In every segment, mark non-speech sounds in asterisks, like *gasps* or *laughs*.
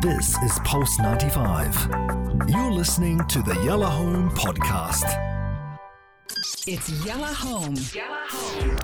This is Pulse 95. You're listening to the Yellow Home Podcast. It's Yellow Home. Yellow Home.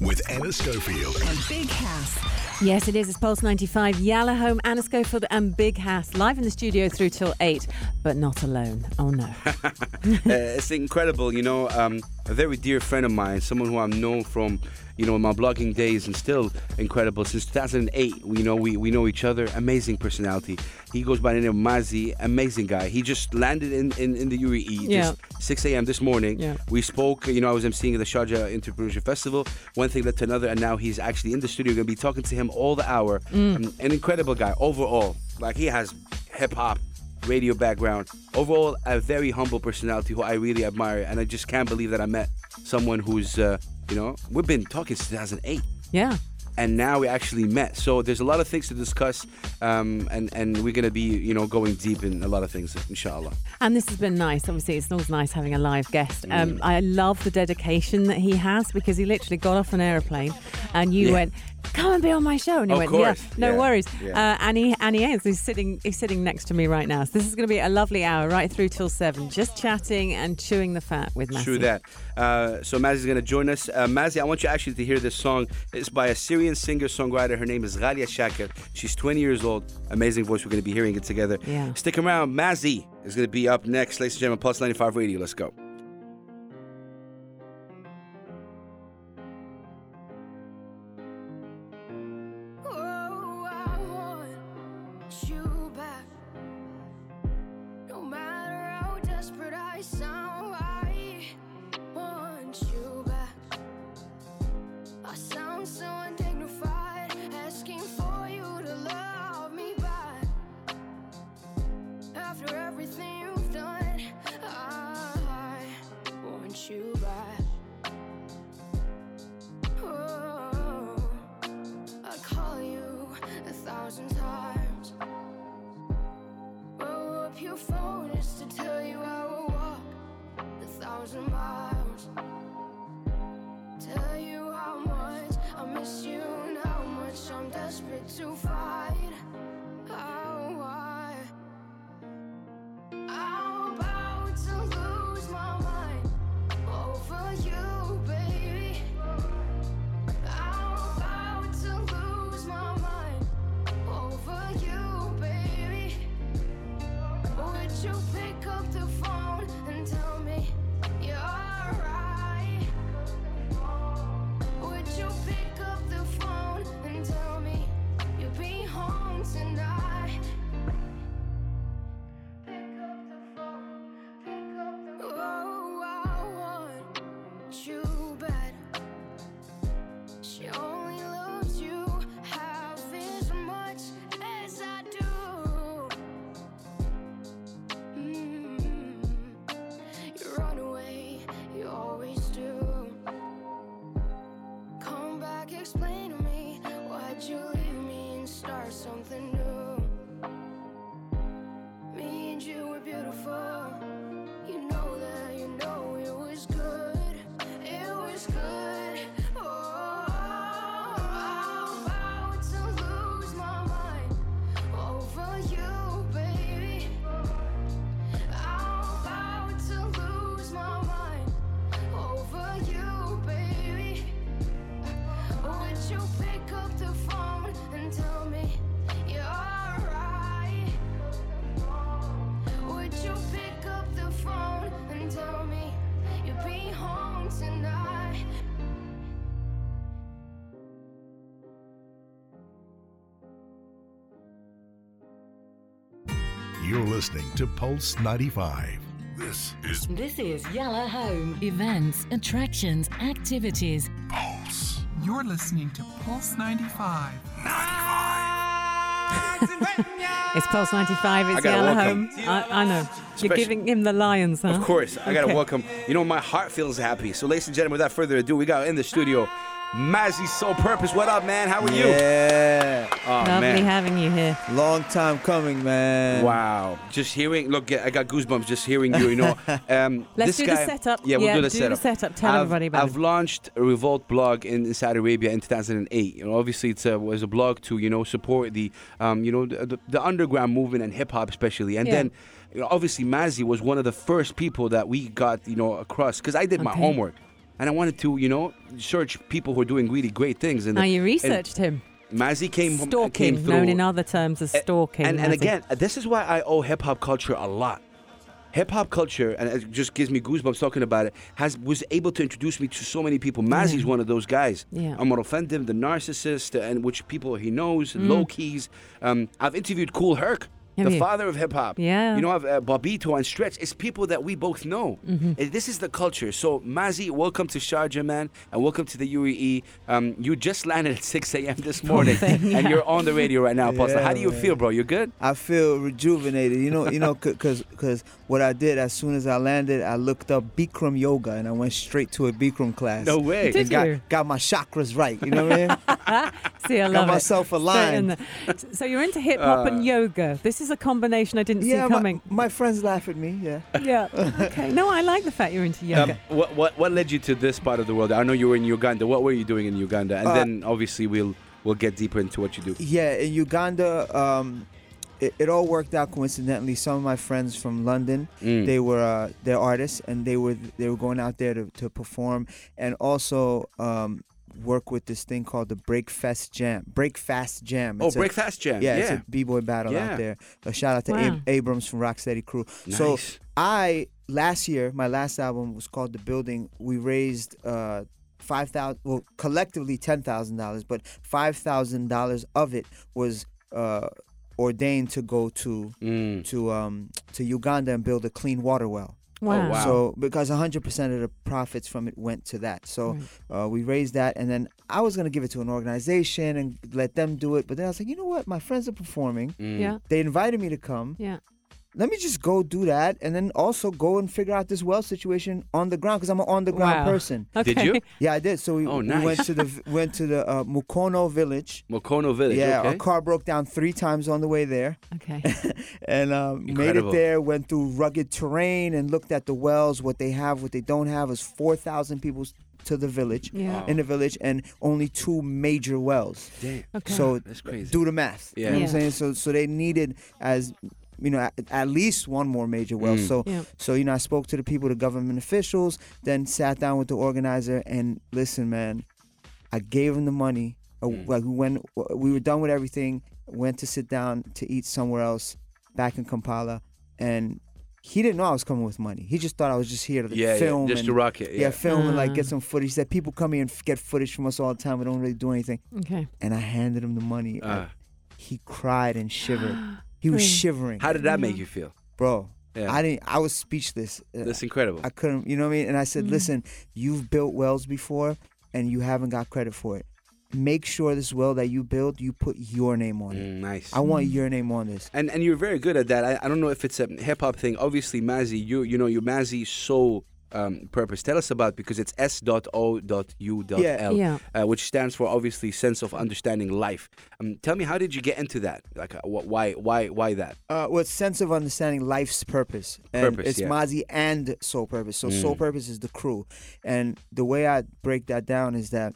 With Anna Schofield. And Big Hass. Yes, it is. It's Pulse 95, Yalla Home, Anna Schofield, and Big Hass live in the studio through till 8, but not alone. Oh no. *laughs* uh, it's incredible, you know. Um, a very dear friend of mine, someone who I've known from, you know, my blogging days and still incredible since 2008. We know we, we know each other. Amazing personality. He goes by the name of Mazzi. Amazing guy. He just landed in, in, in the UAE Yeah. just 6 a.m. this morning. Yeah. We spoke. You know, I was emceeing at the Sharjah Entrepreneurship Festival. One thing led to another, and now he's actually in the studio. Going to be talking to him all the hour. Mm. Um, an incredible guy overall. Like he has hip hop radio background. Overall, a very humble personality who I really admire, and I just can't believe that I met someone who's, uh, you know, we've been talking since 2008 Yeah. and now we actually met. So there's a lot of things to discuss, um, and and we're gonna be you know going deep in a lot of things, inshallah. And this has been nice. Obviously, it's always nice having a live guest. Mm. Um, I love the dedication that he has because he literally got off an aeroplane and you Yeah. went, "Come and be on my show," and he Of went, course. "Yeah, no Yeah. worries." Yeah. Uh, and he and he is. He's sitting. He's sitting next to me right now. So this is going to be a lovely hour right through till seven, just chatting and chewing the fat with Matthew. True that. Uh, so Mazzi's gonna join us. Uh, Mazzi, I want you actually to hear this song. It's by a Syrian singer-songwriter. Her name is Ghalia Shakir. She's 20 years old. Amazing voice. We're gonna be hearing it together. Yeah. Stick around. Mazzi is gonna be up next, ladies and gentlemen. Pulse 95 Radio. Let's go. You're listening to Pulse 95. This is This is Yellow Home. Events, attractions, activities. Pulse. You're listening to Pulse 95. 95. *laughs* It's Pulse 95. It's I gotta Yellow Home. I, I know. You're Especially- giving him the lions, huh? Of course, I gotta Okay. welcome. You know, my heart feels happy. So, ladies and gentlemen, without further ado, we got in the studio Mazzi Soul Purpose. What up, man? How are you? Yeah. Oh, Lovely man. having you here. Long time coming, man. Wow. Just hearing, look, I got goosebumps just hearing you, you know. *laughs* Um, Let's this do the setup. Yeah, we'll Yeah, do the do the setup. setup. Tell I've, everybody about I've it. launched a Revolt blog in in Saudi Arabia in 2008. You know, obviously it's a, was a blog to, you know, support the, um, you know, the, the, the underground movement and hip hop especially. And Yeah. then, you know, obviously Mazzi was one of the first people that we got, you know, across because I did my homework. And I wanted to, you know, search people who are doing really great things. And Now you researched him. Mazzi came, came Stalking, through. known in other terms as stalking. And, and again, this is why I owe hip hop culture a lot. Hip hop culture, and it just gives me goosebumps talking about it, has was able to introduce me to so many people. Mazzi's Yeah. one of those guys. Yeah. Omar Offendum, the Narcicyst, and which people he knows, Mm. low keys. Um, I've interviewed Kool Herc. Have the you? father of hip hop. Yeah. You know, I've, uh, Bobbito and Stretch. It's people that we both know. Mm-hmm. Uh, This is the culture. So, Mazzi, welcome to Sharjah, man, and welcome to the UAE. Um, you just landed at 6 a.m. this *laughs* morning, thing, and you're on the radio right now, Apostle. Yeah, How do you man. feel, bro? You good? I feel rejuvenated. You know, you know, cause, cause what I did as soon as I landed, I looked up Bikram yoga and I went straight to a Bikram class. No way. Did And got, you? got my chakras right. You know what I mean? *laughs* See, I Got love myself it. Straight in aligned. So you're into hip hop and yoga. This is a combination I didn't yeah, see my, coming. my friends laugh at me. Yeah. yeah. *laughs* Okay. No, I like the fact you're into yoga. Um, what, what what led you to this part of the world? I know you were in Uganda. What were you doing in Uganda? And Uh, then obviously we'll we'll get deeper into what you do. Yeah, in Uganda, um, it, it all worked out coincidentally. Some of my friends from London, Mm. they were uh, they're artists, and they were they were going out there to, to perform, and also um, work with this thing called the Breakfast Jam. Breakfast Jam. Oh, It's a- Breakfast Jam. Yeah, Yeah. it's a b-boy battle Yeah. out there. A shout out to Wow. Ab- Abrams from Rocksteady Crew. Nice. So I last year, my last album was called The Building. We raised uh, five thousand, well, collectively ten thousand dollars, but five thousand dollars of it was uh, ordained to go to Mm. to um, to Uganda and build a clean water well. Wow. wow. So because 100% of the profits from it went to that. So uh, we raised that and then I was going to give it to an organization and let them do it, but then I was like, "You know what? My friends are performing. Mm. Yeah. They invited me to come. Yeah. Let me just go do that and then also go and figure out this well situation on the ground because I'm an on the ground Wow. person. *laughs* Okay. Did you? Yeah, I did. So we, Oh, we went to the *laughs* went to the uh, Mukono village. Mukono Village. yeah, okay. our car broke down three times on the way there. Okay. *laughs* and um, made it there. Went through rugged terrain and looked at the wells, what they have, what they don't have. Is four thousand people to the village, Yeah. in the village, and only two major wells. Damn. Okay. So That's crazy. do the math. Yeah. You know what I'm saying? So so they needed as you know at, at least one more major well. Mm. So Yeah. so you know I spoke to the people, the government officials, then sat down with the organizer and listen, man. I gave him the money. Uh, Mm. Like when we were done with everything, went to sit down to eat somewhere else, back in Kampala, and he didn't know I was coming with money. He just thought I was just here to Yeah, film. yeah, just and, to rock it. yeah, Yeah. film and like Ah. get some footage. He said people come here and f- get footage from us all the time. We don't really do anything. Okay. And I handed him the money. I- Uh, he cried and shivered. *gasps* *gasps* He was shivering, how did that make you feel? bro. Yeah. I didn't. I was speechless. Uh, That's incredible. I couldn't. You know what I mean? And I said, listen, you've built wells before, and you haven't got credit for it. Make sure this well that you build, you put your name on it. Mm, nice. I want your name on this. And and you're very good at that. I, I don't know if it's a hip hop thing. Obviously, Mazzi, you you know your Mazzi soul um, purpose. Tell us about because it's S.O.U.L, Yeah. Yeah. uh, which stands for obviously sense of understanding life. Um, tell me, how did you get into that? Like, uh, wh- why why why that? Uh, with sense of understanding life's purpose. And Purpose, it's yeah. Mazzi and Soul Purpose. So Soul Mm. Purpose is the crew. And the way I break that down is that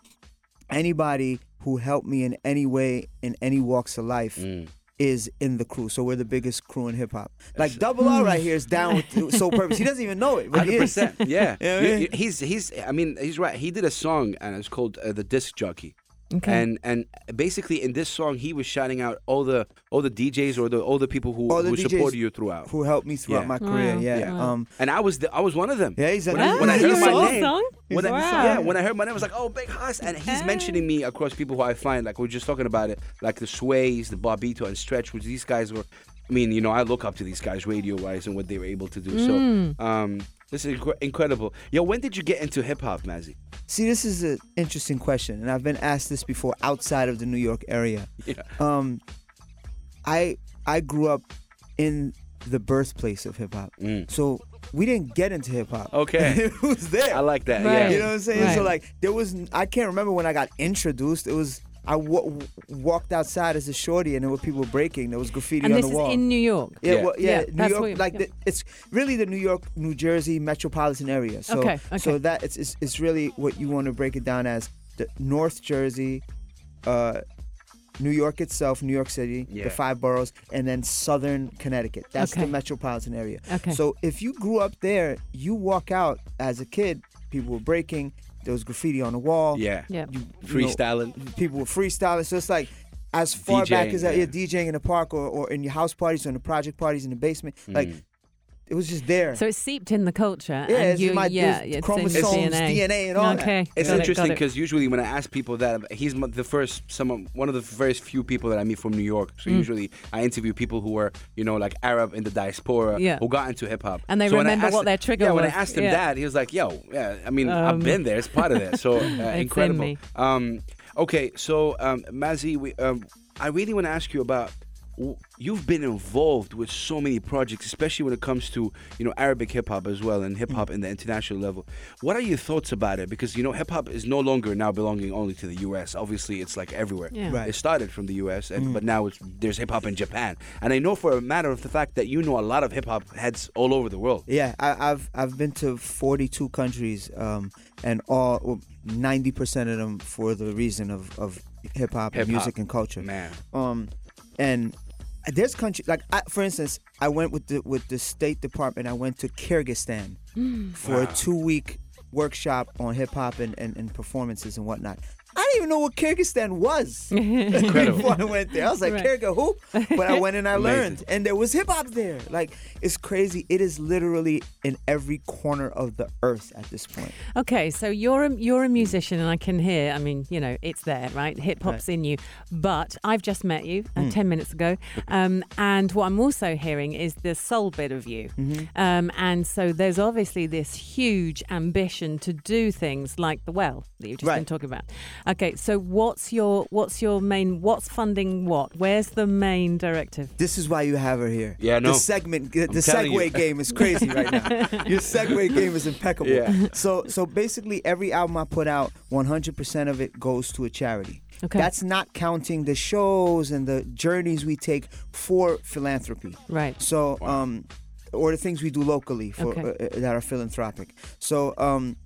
anybody who helped me in any way in any walks of life Mm. Is in the crew. So we're the biggest crew in hip hop. Like Double R right here is down with Soul *laughs* Purpose. He doesn't even know it, but he Hundred is. percent, yeah. *laughs* You know I mean? he's he's. I mean, he's right. He did a song and it's called uh, "The Disc Jockey." Okay. And and basically in this song he was shouting out all the all the DJs or the all the people who, All the who DJs supported you throughout. Who helped me throughout Yeah. my career? Wow. Yeah. Yeah. Um. And I was the, I was one of them. Yeah, he's a when, I, when I heard my name, song? when I, Wow. yeah, when I heard my name, I was like, oh, Big Hass, and he's mentioning me across people who I find like we are just talking about it, like the Sways, the Bobbito and Stretch, which these guys were. I mean, you know, I look up to these guys radio wise and what they were able to do. Mm. So, um, this is incre- incredible. Yo, when did you get into hip hop, Mazzi? See, this is an interesting question, and I've been asked this before outside of the New York area. *laughs* Yeah. Um, I I grew up in the birthplace of hip hop. Mm. So we didn't get into hip hop. Okay. *laughs* it was there. I like that. Right. Yeah. You know what I'm saying? So like there was I can't remember when I got introduced. It was I walked outside as a shorty and there were people breaking. There was graffiti And on this is in New York. yeah, Yeah. Well, yeah, Yeah, New York, like yeah. the, it's really the New York, New Jersey metropolitan area. So, Okay, so that it's, it's it's really what you want to break it down as the North Jersey, uh, New York itself, New York City, Yeah. the five boroughs, and then Southern Connecticut. That's Okay. the metropolitan area. Okay. So if you grew up there, you walk out as a kid, people were breaking. There was graffiti on the wall. Yeah. Yeah. You, you know, Freestyling. people were freestyling. So it's like as far back as that, yeah. yeah, DJing in the park or, or in your house parties or in the project parties in the basement. Like Mm. It was just there. So it's seeped in the culture. yeah, and it's you, my yeah, it's it's chromosomes, in your DNA. and all that. okay. It's got interesting got it. because usually when I ask people that, he's the first, some one of the first few people that I meet from New York. So Mm. usually I interview people who were, you know, like Arab in the diaspora, Yeah. who got into hip hop, And they so remember asked what him- their trigger Yeah, when I asked him Yeah. that, he was like, "Yo, yeah, I mean, Um, I've been there. It's part of that. So *laughs* uh, in incredible." me. Um, okay, so um, Mazzi, we, um, I really want to ask you about. W- You've been involved with so many projects, especially when it comes to you know Arabic hip hop as well and hip hop in the international level. What are your thoughts about it? Because you know hip hop is no longer now belonging only to the U.S. Obviously, it's like everywhere. Yeah. Right. It started from the U.S. And, but now it's, there's hip hop in Japan, and I know for a matter of the fact that you know a lot of hip hop heads all over the world. Yeah, I, I've I've been to 42 countries, um, and all well, 90% of them for the reason of of hip hop, Hip-hop. music, and culture. Man, Um, and there's countries like I, for instance, I went with the with the State Department. I went to Kyrgyzstan mm. for a two week workshop on hip hop and, and, and performances and whatnot. I didn't even know what Kyrgyzstan was *laughs* before I went there. I was like, Right. Kyrgyz who? But I went and I *laughs* learned, and there was hip hop there. Like it's crazy. It is literally in every corner of the earth at this point. Okay, so you're a, you're a musician, and I can hear. I mean, you know, it's there, right? Hip hop's in you. But I've just met you uh, Hmm. ten minutes ago, um, and what I'm also hearing is the soul bit of you. Mm-hmm. Um, and so there's obviously this huge ambition to do things like the well that you've just been talking about. Okay, so what's your what's your main? What's funding what? Where's the main directive? This is why you have her here. Yeah, I know. The segment, the I'm segue game is crazy right now. *laughs* Your segue game is impeccable. Yeah. So, so basically, every album I put out, 100% of it goes to a charity. Okay. That's not counting the shows and the journeys we take for philanthropy. Right. So, um, or the things we do locally for Okay. uh, uh, that are philanthropic. So, um,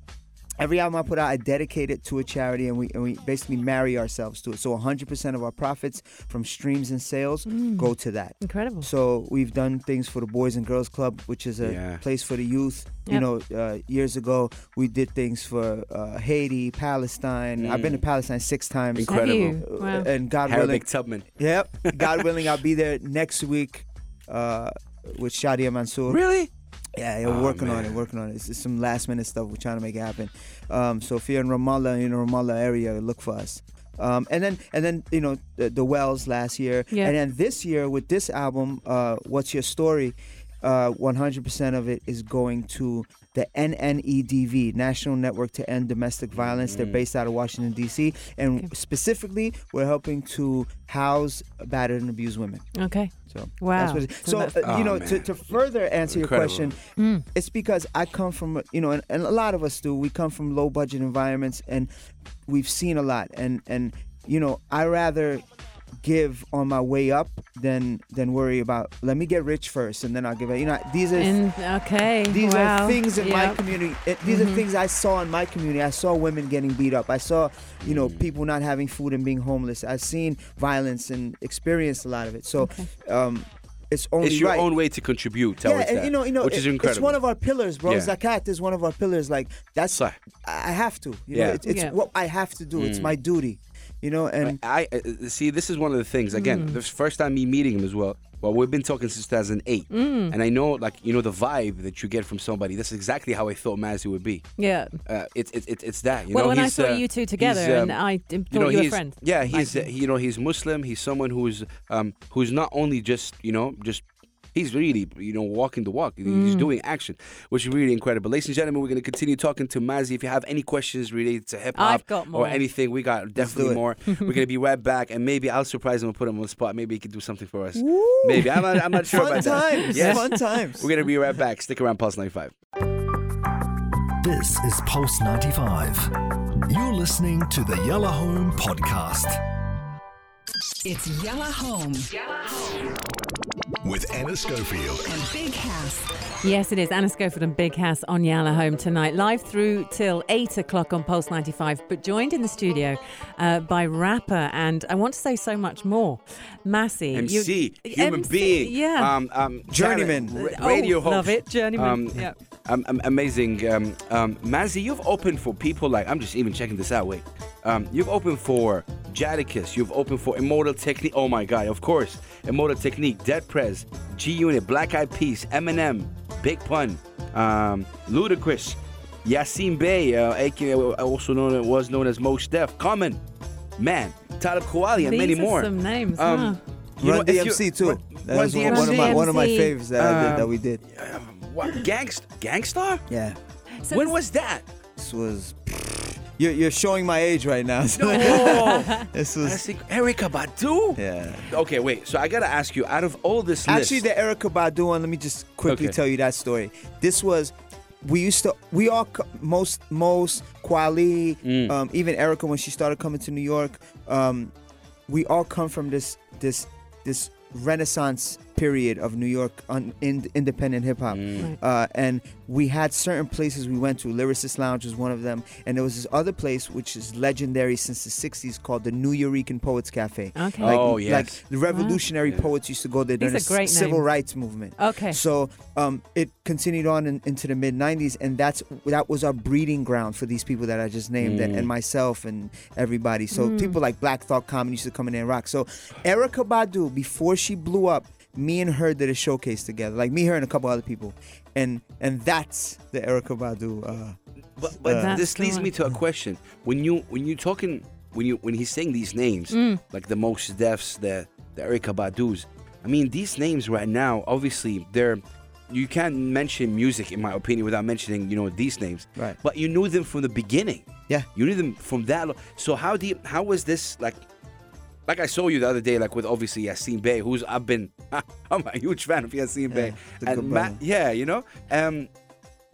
every album I put out, I dedicate it to a charity, and we and we basically marry ourselves to it. So, 100% of our profits from streams and sales Mm. go to that. Incredible. So we've done things for the Boys and Girls Club, which is a Yeah. place for the youth. You know, uh, years ago we did things for uh, Haiti, Palestine. I've been to Palestine six times. Have Incredible. you? Wow. And God willing, Arabic Tubman. yep. God *laughs* willing, I'll be there next week uh, with Shadia Mansour. Really? Yeah, yeah, we're Oh, working on it. Working on it. It's, it's some last minute stuff. We're trying to make happen. Um, so if you're in Ramallah, in the Ramallah area, look for us. Um, and then and then you know the, the Wells last year, Yeah. and then this year with this album, uh, What's Your Story? Uh, 100% of it is going to the NNEDV, National Network to End Domestic Violence. They're based out of Washington D.C. and specifically, we're helping to house battered and abused women. Okay. So Wow. So uh, you Oh, know, to, man. to further answer Incredible. your question, it's because I come from you know, and, and a lot of us do. We come from low budget environments, and we've seen a lot. And and you know, I rather give on my way up than than worry about. Let me get rich first, and then I'll give it. You know, these are. In, okay. these wow. are things in my community. It, these are things I saw in my community. I saw women getting beat up. I saw, you know, people not having food and being homeless. I've seen violence and experienced a lot of it. So, um, it's only It's your right. own way to contribute yeah, and that, you know, you know, which is it- incredible. It's one of our pillars, bro. Yeah. Zakat is one of our pillars. Like that's, Sah. I I have to. You Yeah. know, it's, it's Yeah. what I have to do. It's Mm. my duty. You know, and I uh, see. This is one of the things. Again, Mm. the first time me meeting him as well. Well, we've been talking since 2008, Mm. and I know, like, you know, the vibe that you get from somebody. That's exactly how I thought Mazzi would be. Yeah. Uh, it's it's it's it's that. You well, know, when I saw uh, you two together, and I thought you know, you were friends. yeah, he's uh, you know he's Muslim. He's someone who's um who's not only just you know just he's really, you know, walking the walk. Mm. He's doing action, which is really incredible. Ladies and gentlemen, we're going to continue talking to Mazzi. If you have any questions related to hip hop I've got more. or anything, we got definitely more. *laughs* we're going to be right back, and maybe I'll surprise him and put him on the spot. Maybe he can do something for us. Maybe I'm not, I'm not sure Fun about that. times. Yes. Fun times. We're going to be right back. Stick around, Pulse 95. This is Pulse 95. You're listening to the Yellow Home Podcast It's Yella Home. Yella Home with Anna Schofield. and Big Hass. Yes, it is. Anna Schofield and Big Hass on Yalla Home tonight, live through till 8 o'clock on Pulse 95, but joined in the studio uh, by rapper, and I want to say so much more, Mazzi. you- MC, human MC, being, Yeah. um, um, Journeyman. talent, Oh, ra- radio host. Love it. Journeyman. Um, yeah. Um, um, amazing. Um, um, Mazzi, you've opened for people like, I'm just even checking this out, wait. Um, you've opened for Jadakiss, you've opened for Immortal Technique, oh my god, of course. Immortal Technique, Dead Prez, G Unit, Black Eyed Peas, Eminem, Big Pun, um, Ludacris, Yasiin Bey, uh, aka also known was known as Mos Def, Common, Man, Talib Kweli, and These many are more. some names. Um, huh? you Run if DMC too. Run- That was one, one of my one of my DMC. favorites that, I did, that Um, we did. What? Gangst- Gang Starr? Yeah, So when this- was that? this was. You're, you're showing my age right now. No. *laughs* *laughs* this I was. think Erykah Badu. Yeah. Okay, wait. So I gotta ask you, out of all this Actually, list, the Erykah Badu one. Let me just quickly Okay. tell you that story. This was. We used to. We all most most Kweli, Mm. um, even Erykah when she started coming to New York. Um, we all come from this this this Renaissance period of New York un, in, independent hip hop, Mm. uh, and we had certain places we went to. Lyricist Lounge was one of them, and there was this other place which is legendary since the '60s called the New Eurekan Poets Cafe. Okay. Like, Oh, like the revolutionary Yeah. poets used to go there during These the are great civil names. rights movement. Okay. So um, it continued on in, into the mid '90s, and that's that was our breeding ground for these people that I just named, and, Mm. and myself and everybody. So Mm. people like Black Thought Common used to come in there and rock. So Erykah Badu, before she blew up, me and her did a showcase together, like me, her, and a couple other people, and and that's the Erykah Badu. Uh, but, but Uh, this leads the me to a question. When you when you talking when you when he's saying these names, Mm. like the Mos Defs, the the Erykah Badu's, I mean these names right now, obviously they're you can't mention music in my opinion without mentioning you know these names. Right. But you knew them from the beginning. Yeah. You knew them from that. Lo- so how do you, how was this like? Like I saw you the other day, like with obviously Yasiin Bey, who's I've been, *laughs* I'm a huge fan of Yasiin Bey, the and yeah, you know. Um,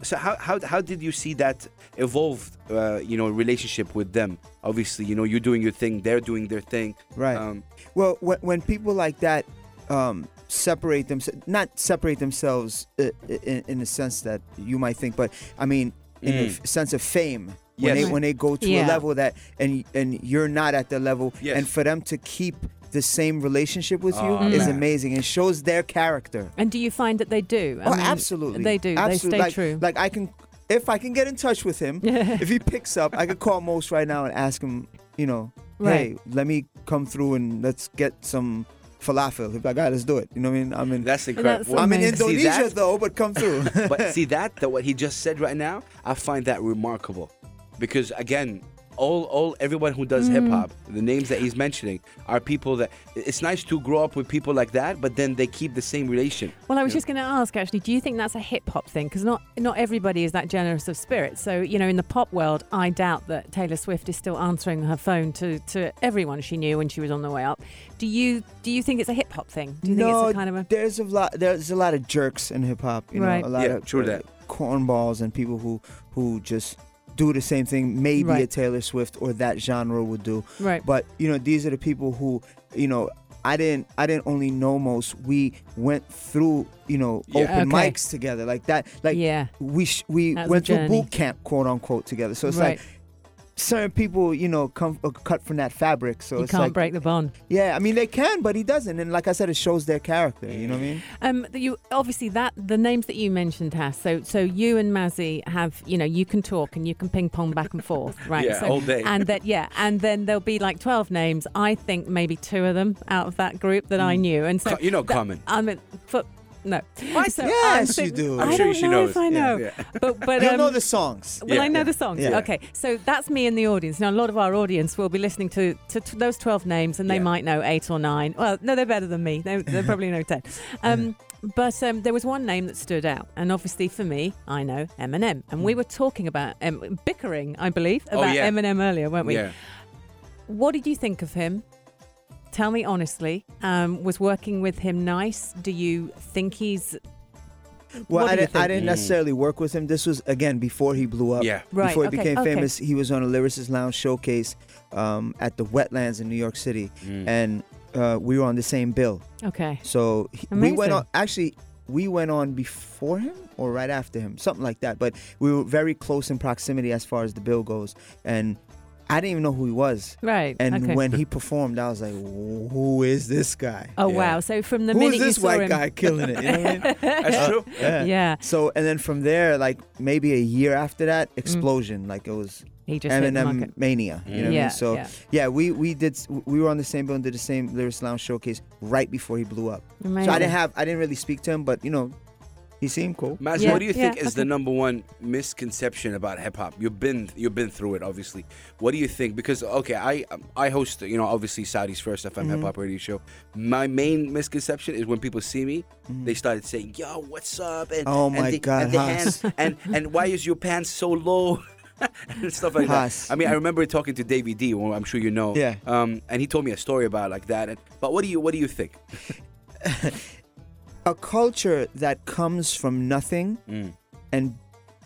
so how how how did you see that evolved? Uh, you know, relationship with them. Obviously, you know, you're doing your thing, they're doing their thing. Right. Um, Well, when, when people like that um, separate themselves, not separate themselves uh, in, in the sense that you might think, but I mean, in a Mm. f- sense of fame. Yes. When they when they go to Yeah. a level that and and you're not at the level, Yes. and for them to keep the same relationship with you Oh, is man. amazing. It shows their character. And do you find that they do? I oh, mean, absolutely. They do. Absolutely. They stay like, true. Like I can, if I can get in touch with him, *laughs* if he picks up, I could call Mos right now and ask him, you know, Right. hey, let me come through and let's get some falafel. He'd be like, all right, let's do it. You know what I mean? I'm in, that's incredible. That's I'm in amazing. See Indonesia though, but come through. *laughs* but *laughs* see that that what he just said right now, I find that remarkable, because again, all all everyone who does Mm. hip hop, the names that he's mentioning are people that it's nice to grow up with people like that, but then they keep the same relation. Well, I was Yeah. just going to ask actually, do you think that's a hip hop thing? Because not not everybody is that generous of spirit. So you know, in the pop world, I doubt that Taylor Swift is still answering her phone to, to everyone she knew when she was on the way up. Do you do you think it's a hip hop thing? Do you think no, it's a kind of a there's a lot. There's a lot of jerks in hip hop. You Right. know, a lot Yeah, of true uh, that. cornballs and people who who just do the same thing. Maybe a Taylor Swift or that genre would do. right? But you know, these are the people who, you know, I didn't I didn't only know Mos. We went through, you know, Yeah. open Okay. mics together like that. Like yeah, we sh- we That was went through boot camp, quote unquote, together. So it's right. like certain people, you know, come uh, cut from that fabric. So you it's can't like, break the bond. yeah, I mean they can, but he doesn't. And like I said, it shows their character. You know what I mean? Um, the- you obviously that the names that you mentioned, Has. So so you and Mazzi have you know you can talk and you can ping pong back and forth, *laughs* right? Yeah, so, all day. And that yeah, and then there'll be like twelve names. I think maybe two of them out of that group that I knew, and so you know, that- common. I mean, for No. So, Yes, um, you do. I'm I sure don't she know knows. if I know. yeah. But but You'll um, know the songs. Well, Yeah. I know the songs. Yeah. Okay, so that's me in the audience. Now, a lot of our audience will be listening to, to, to those 12 names and they Yeah. might know eight or nine. Well, no, they're better than me. They, they *laughs* probably know 10. Um, but um, there was one name that stood out. And obviously, for me, I know Eminem. And we were talking about um, bickering, I believe, Oh, about yeah. Eminem earlier, weren't we? Yeah. What did you think of him? Tell me honestly. Um, was working with him nice? Do you think he's Well, I didn't, I didn't Mm. necessarily work with him. This was again before he blew up. Yeah. Right, Before he okay, became okay. famous, he was on a Lyricist Lounge showcase um, at the Wetlands in New York City, Mm. and uh, we were on the same bill. okay? So he, we went on. Actually, we went on before him or right after him, something like that. But we were very close in proximity as far as the bill goes, and I didn't even know who he was. Right. And okay. when he performed, I was like, "Who is this guy? oh Yeah. wow! So from the Who minute is you this saw white him, guy killing it?" You know what I mean? *laughs* That's uh, true. Yeah. yeah, So and then from there, like maybe a year after that, mm. explosion. Like it was he just hit the. Eminem mania. You know what I mean? So yeah. yeah, we we did we were on the same bill and did the same Lyricist Lounge showcase right before he blew up. So I didn't have I didn't really speak to him, but you know, he seemed cool. Maz, Yeah, what do you think yeah, is the number one misconception about hip hop? You've been you've been through it, obviously. What do you think? Because okay, I I host you know obviously Saudi's first FM Mm-hmm. hip hop radio show. My main misconception is when people see me, Mm-hmm. they started saying, "Yo, what's up?" And Oh and my the, God, and the hands and and why is your pants so low? *laughs* and stuff like Hass. that. I mean, I remember talking to Davey D, who I'm sure you know. Yeah. Um, and he told me a story about like that. And, but what do you what do you think? *laughs* A culture that comes from nothing Mm. and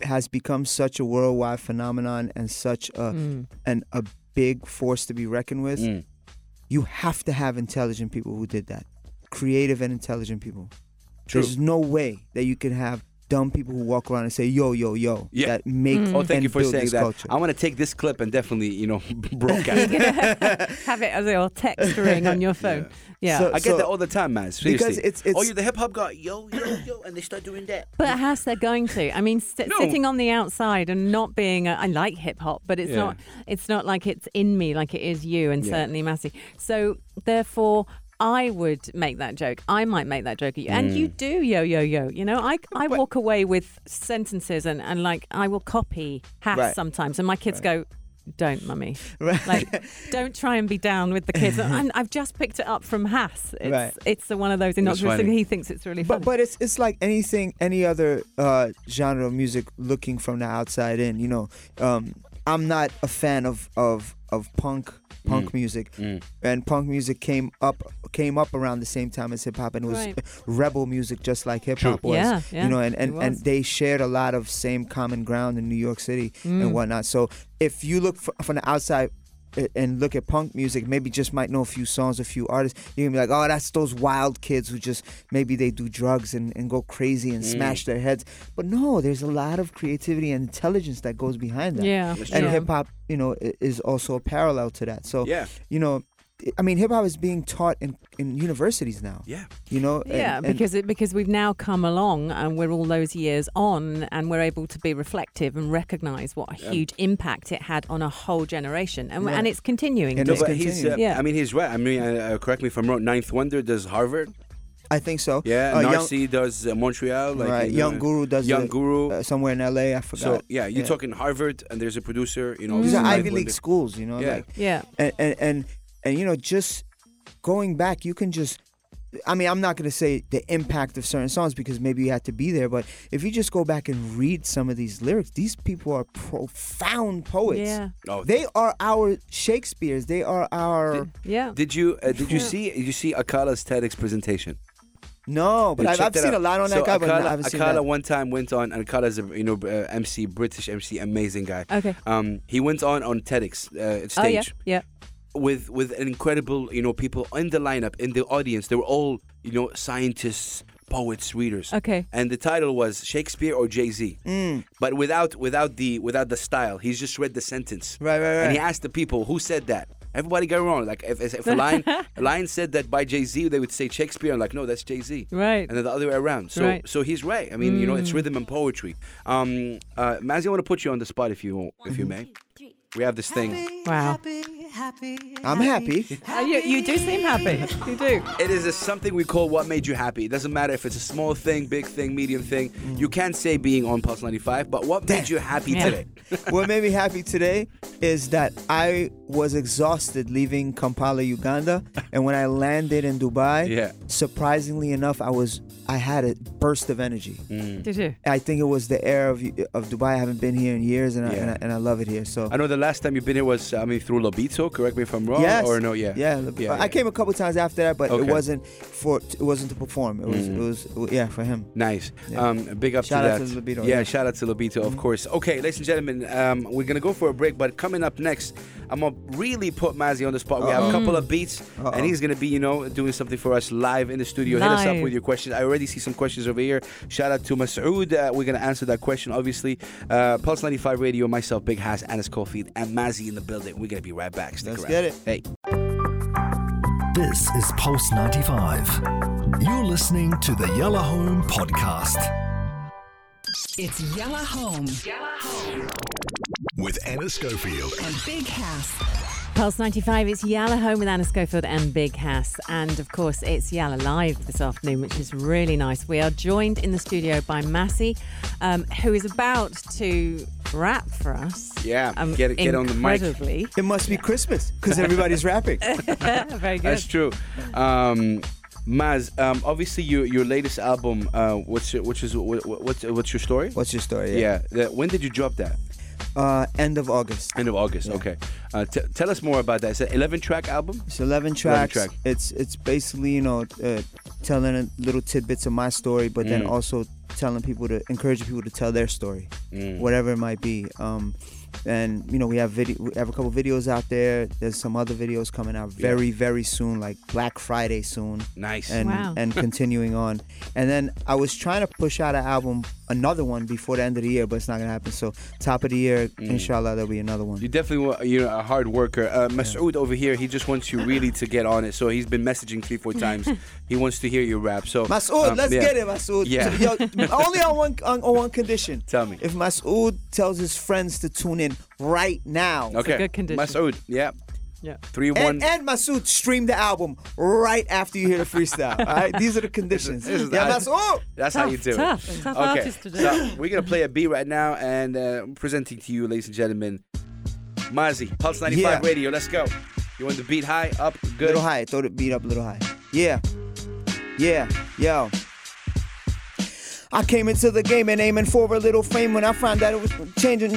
has become such a worldwide phenomenon and such a Mm. and a big force to be reckoned with. Mm. You have to have intelligent people who did that. Creative and intelligent people. True. There's no way that you can have dumb people who walk around and say yo yo yo Yeah. that make Mm. Oh, thank and you for build saying this that. culture. I want to take this clip and definitely, you know, *laughs* broadcast *laughs* it. Have it as a text *laughs* ring on your phone. Yeah. So- I get that all the time, man. Seriously. Because it's- it's- oh, you're the hip hop guy. Yo, yo, yo, and they start doing that. But how's they're going to? I mean, st- No. sitting on the outside and not being. A, I like hip hop, but it's Yeah. not. It's not like it's in me, like it is you, and Yeah. certainly Mazzi. So therefore, I would make that joke. I might make that joke at you, and you Mm. do, yo, yo, yo. You know, I I walk away with sentences, and and like I will copy Hass Right. sometimes, and my kids go. Don't, mummy. Right. Like, don't try and be down with the kids. And I've just picked it up from Hass. It's, Right. it's one of those innocuous things. He thinks it's really funny. But but it's it's like anything any other uh, genre of music looking from the outside in. You know, um, I'm not a fan of of of punk punk Mm. music, Mm. and punk music came up came up around the same time as hip hop, and it was Right. *laughs* rebel music just like hip hop was. Yeah, yeah, you know, and and, and they shared a lot of same common ground in New York City Mm. and whatnot. So if you look f- from the outside. A- And look at punk music. Maybe just might know a few songs, a few artists. You're gonna be like, oh, that's those wild kids who just maybe they do drugs and, and go crazy and Mm. smash their heads. But no, there's a lot of creativity and intelligence that goes behind that. yeah. And hip hop, you know, is also a parallel to that. So Yeah. you know, I mean, hip hop is being taught in, in universities now. Yeah. You know, Yeah, and- because it, because we've now come along and we're all those years on, and we're able to be reflective and recognise what a Yeah. huge impact it had on a whole generation, and Right. and it's continuing. And to. it's but he's, uh. Yeah. I mean, he's right. I mean, uh, uh, correct me if I'm wrong. Ninth Wonder does Harvard. I think so. Yeah. Uh, Young- does uh, Montreal. Like, right. you Young Guru does Young it, Guru. uh, somewhere in L.A. I forgot. so yeah, you're Yeah. talking Harvard, and there's a producer. You know, These Mm. are Ivy League schools, you know. Yeah. Like, yeah, and, and and and you know, just going back, you can just. I mean, I'm not going to say the impact of certain songs because maybe you had to be there, but if you just go back and read some of these lyrics, these people are profound poets. yeah, Oh, They are our Shakespeare's. They are our. yeah. Did you uh, did you Yeah. see did you see Akala's TEDx presentation? No, but I've, I've seen out. a lot on so that guy, but Akala, I haven't seen Akala that. one time went on, and Akala's a you know uh, MC, British MC, amazing guy. Okay. Um, he went on on TEDx uh, Oh yeah, stage yeah. With with an incredible you know people in the lineup in the audience. They were all you know scientists, poets, readers. Okay. And the title was Shakespeare or Jay Z, Mm, but without without the without the style. He's just read the sentence, right, right, right. and he asked the people who said that. Everybody got it wrong. Like if, if a line *laughs* a line said that by Jay Z, they would say Shakespeare. I'm like, no, that's Jay Z. Right. And then the other way around. So Right. so he's right. I mean, you know, it's Mm. rhythm and poetry. Um, uh, Mazzi, I want to put you on the spot if you if you may. We have this thing. Wow. happy. I'm happy. Uh, you, you do seem happy. You do. It is a, something we call what made you happy. It doesn't matter if it's a small thing, big thing, medium thing. You can't say being on Pulse 95, but what made you happy Yeah. today? *laughs* what made me happy today is that I was exhausted leaving Kampala, Uganda, and when I landed in Dubai, Yeah. surprisingly enough, I was I had a burst of energy. Did you? I think it was the air of of Dubai. I haven't been here in years, and, I, and, I, and I love it here. So I know the last time you've been here was, I mean, through Lobito. Correct me if I'm wrong. yes, Or no? Yeah. yeah. Yeah, I yeah. came a couple times after that, but Okay. it wasn't for it wasn't to perform. It was it was yeah for him. Nice. Yeah. Um, big up Shout to out that. to Lobito, yeah, yeah. Mm-hmm. shout out to Lobito, of course. Okay, ladies and gentlemen, um, we're gonna go for a break, but coming up next, I'm gonna really put Mazzi on the spot. We have a couple of beats, Uh-oh. and he's gonna be, you know, doing something for us live in the studio. Hit us up with your questions. I already see some questions over here. Shout out to Masood. Uh, we're gonna answer that question, obviously. Uh, Pulse 95 Radio, myself, Big Hass, Anna Schofield, and Mazzi in the building. We're gonna be right back. Stick Let's around. get it. Hey. This is Pulse 95. You're listening to the Yellow Home Podcast It's Yella Home with Anna Schofield. and Big Hass. Pulse 95, it's Yalla Home with Anna Schofield and Big Hass. And of course, it's Yalla Live this afternoon, which is really nice. We are joined in the studio by Mazzi, um, who is about to rap for us. Yeah, Um, get it- get on the mic. incredibly. It must be Christmas because everybody's rapping. *laughs* Very good. That's true. Um, Maz, um, obviously your your latest album, uh, what's your, which is what, what- what's what's your story? What's your story? yeah. that- when did you drop that? Uh, end of August. End of August. Okay. Uh, t- tell us more about that. It's an 11 track album. It's 11 tracks. 11 track. It's it's basically you know uh, telling little tidbits of my story, but then Mm. also telling people to encouraging people to tell their story, Mm. whatever it might be. Um, and you know we have video, we have a couple videos out there. There's some other videos coming out very very soon, like Black Friday soon, Nice. and Wow. and continuing on. And then I was trying to push out an album, another one before the end of the year, but it's not gonna happen. So top of the year, inshallah, there'll be another one. you definitely wa- you're a hard worker. Uh, Masood over here, he just wants you really to get on it. So he's been messaging three, four times. *laughs* he wants to hear your rap. So Masoud, um, let's yeah. get it, Masoud. Yeah. *laughs* Yo, only on one on, on one condition. Tell me. If Masoud tells his friends to tune in right now. Okay. good condition. Masood, yeah. Yeah. Three, one. And, and Masoud stream the album right after you hear the freestyle. all right, these are the *laughs* conditions. This is- yeah, this is- Masoud. That's how you do tough, it. tough okay. artist to do. So we're gonna play a beat right now and uh, presenting to you, ladies and gentlemen, Mazzi, Pulse 95 Yeah. Radio. Let's go. You want the beat high, up, good? Little high. Throw the beat up a little high. Yeah. Yeah. Yo. I came into the game and aiming for a little fame when I found out it was changing,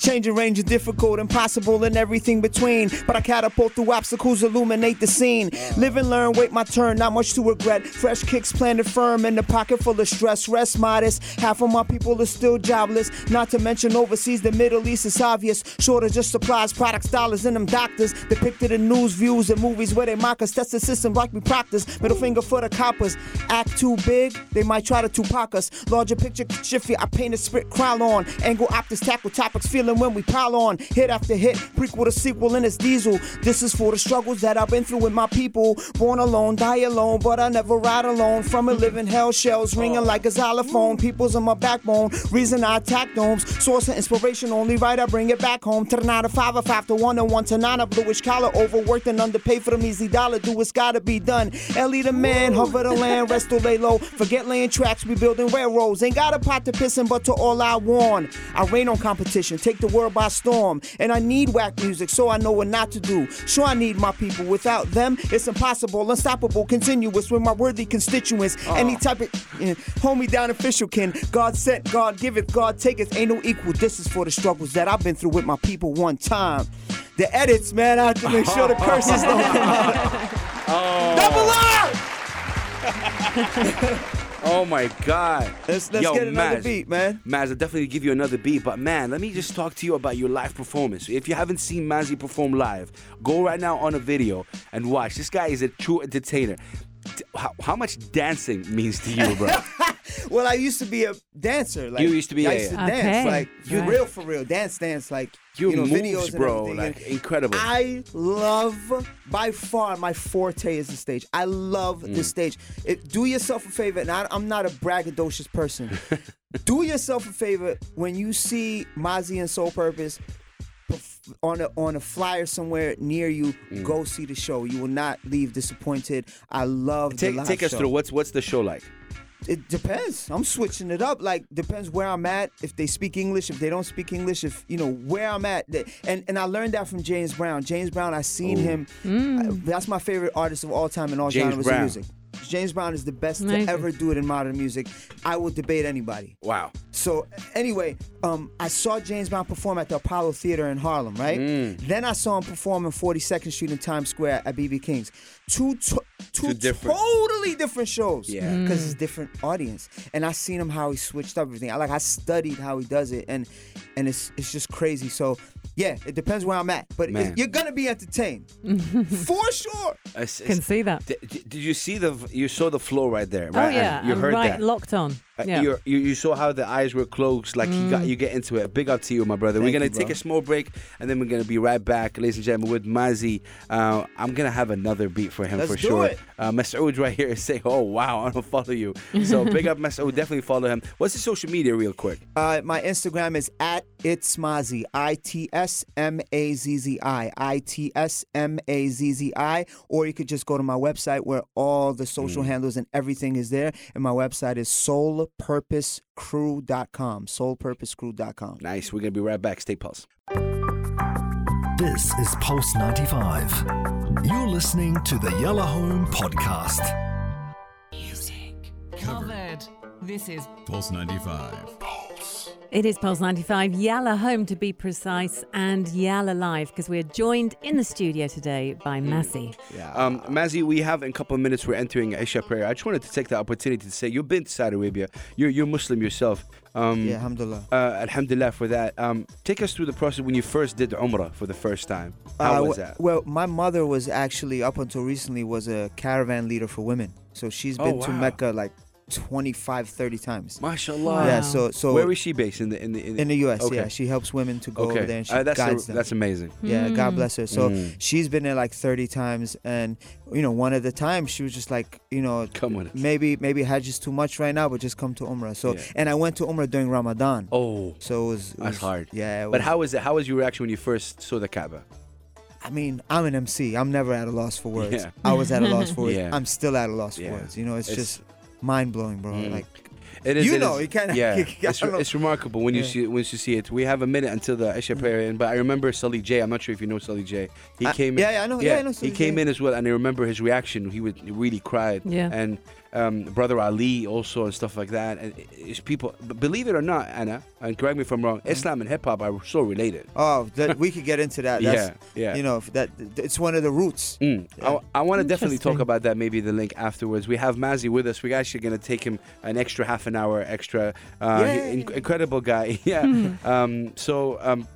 changing range is difficult, impossible, and everything between. But I catapult through obstacles, illuminate the scene. Live and learn, wait my turn, not much to regret. Fresh kicks planted firm in the pocket full of stress. Rest modest, half of my people are still jobless. Not to mention overseas, the Middle East is obvious. Shortage of supplies, products, dollars, and them doctors. Depicted in news, views, and movies where they mock us. That's the system like we practice. Middle finger for the coppers. Act too big, they might try to Tupac us. Larger picture, shifty, I paint a spit, crawl on. Angle optics, tackle topics, feeling when we pile on. Hit after hit, prequel to sequel, and it's diesel. This is for the struggles that I've been through with my people. Born alone, die alone, but I never ride alone. From a living hell, shells ringing like a xylophone. People's on my backbone. Reason I attack domes. Source of inspiration, only right, I bring it back home. To the nine to five, a five to one, and one to nine, a bluish collar. Overworked and underpaid for the easy dollar. Do what's gotta be done. Ellie the man, hover the land, rest or lay low. Forget laying tracks, we building railroads. Ain't got a pot to piss in, but to all I warn. I rain on competition, take the world by storm. And I need whack music, so I know what not to do. Sure, I need my people. Without them, it's impossible, unstoppable, continuous with my worthy constituents. Oh. Any type of eh, hold me down official can. God sent, God giveth, God taketh. Ain't no equal. This is for the struggles that I've been through with my people one time. The edits, man, I have to make sure the curses *laughs* don't *laughs* come out. Oh. Double R! *laughs* Oh my God. Let's, let's Yo, get another Maz. beat, man. Maz, I'll definitely give you another beat. But man, let me just talk to you about your live performance. If you haven't seen Mazzi perform live, go right now on a video and watch. This guy is a true entertainer. How, how much dancing means to you, bro? *laughs* Well, I used to be a dancer. Like You used to be, I yeah, used to yeah. dance, Okay. like you Right. real for real, dance, dance, like Your you know, moves, videos, bro, like, incredible. I love, by far, my forte is the stage. I love Mm. the stage. It, do yourself a favor, and I, I'm not a braggadocious person. *laughs* do yourself a favor when you see Mazzi and Soul Purpose on a on a flyer somewhere near you. Go see the show. You will not leave disappointed. I love the Take take us show. through what's what's the show like? It depends. I'm switching it up. Like depends where I'm at. If they speak English, if they don't speak English, if you know where I'm at. And and I learned that from James Brown. James Brown, I seen him. uh, that's my favorite artist of all time in all James genres Brown. of music. James Brown is the best Amazing. to ever do it in modern music. I will debate anybody. Wow. So anyway, um, I saw James Brown perform at the Apollo Theater in Harlem, right? Mm. Then I saw him perform in 42nd Street in Times Square at BB King's. Two, to- two, Two different- totally different shows. Yeah. because it's different audience, and I seen him how he switched up everything. I like I studied how he does it, and and it's it's just crazy. So yeah, it depends where I'm at, but Man. it's- you're gonna be entertained *laughs* for sure. It's- Can see that. Did, did you see the you saw the flow right there? Oh Right? yeah, And you I'm heard right that. locked on. Uh, Yeah. you're- you you saw how the eyes were closed, like you got you get into it. Big up to you, my brother. we're gonna you, take bro. a small break, and then we're gonna be right back, ladies and gentlemen, with Mazzi. Uh, I'm gonna have another beat for him Let's for do sure. it. Uh, Masoud right here *laughs* is saying, "Oh wow, I don't follow you." So *laughs* big up Masoud. Definitely follow him. What's his social media, real quick? Uh, my Instagram is at it's Mazzi. I T S M A Z Z I. I T S M A Z Z I. Or you could just go to my website where all the social handles and everything is there. And my website is soulpurposecrew.com. Soulpurposecrew.com. Nice. We're gonna be right back. Stay pulse. This is Pulse 95. You're listening to the Yalla Home Podcast. Music. Covered. This is Pulse 95. It is Pulse 95, Yalla Home to be precise, and Yalla Live, because we're joined in the studio today by Mazzi. Um, Mazzi, we have in a couple of minutes. We're entering Isha prayer. I just wanted to take the opportunity to say you've been to Saudi Arabia. You're you're Muslim yourself. Um, Yeah, alhamdulillah. Uh, Alhamdulillah for that. Um, take us through the process when you first did Umrah for the first time. How Uh, was that? Well, my mother was actually, up until recently, was a caravan leader for women. So she's been to wow. Mecca like 25, 30 times. MashaAllah. Yeah, so so Where is she based in the in the in the U.S. Okay. Yeah, she helps women to go okay, over there and she Uh, that's guides a- them. that's amazing. Yeah, God bless her. So Mm. she's been there like 30 times, and you know, one of the times she was just like, you know, Come with us. maybe maybe Hajj is too much right now, but just come to Umrah. So Yeah. and I went to Umrah during Ramadan. Oh, So it was, it that's hard. Yeah, it But how was it? How was your reaction when you first saw the Kaaba? I mean, I'm an MC. I'm never at a loss for words. Yeah. I was at a loss for *laughs* words. Yeah. I'm still at a loss Yeah. for words. You know, it's, It's- just mind blowing, bro. Mm. Like It is. You it know, is- you kinda- Yeah, *laughs* you it's, kinda know. it's remarkable when you Yeah. see once you see it. We have a minute until the Isha prayer, and but I remember Sully J. I'm not sure if you know Sully J. He Uh, came. yeah, yeah, I know- yeah, I know he Sully came J. in as well, and I remember his reaction. He would he really cried. Yeah. And um, brother Ali also and stuff like that. And it's people, believe it or not, Anna, and correct me if I'm wrong. Mm-hmm. Islam and hip hop are so related. oh, that, we could get into that. *laughs* Yeah, That's, yeah. You know, that it's one of the roots. Mm. Yeah. I, want to definitely talk about that. Maybe the link afterwards. We have Mazzi with us. We're actually going to take him an extra half an hour extra. Uh, Yay. in- incredible guy. *laughs* yeah. um, so, um,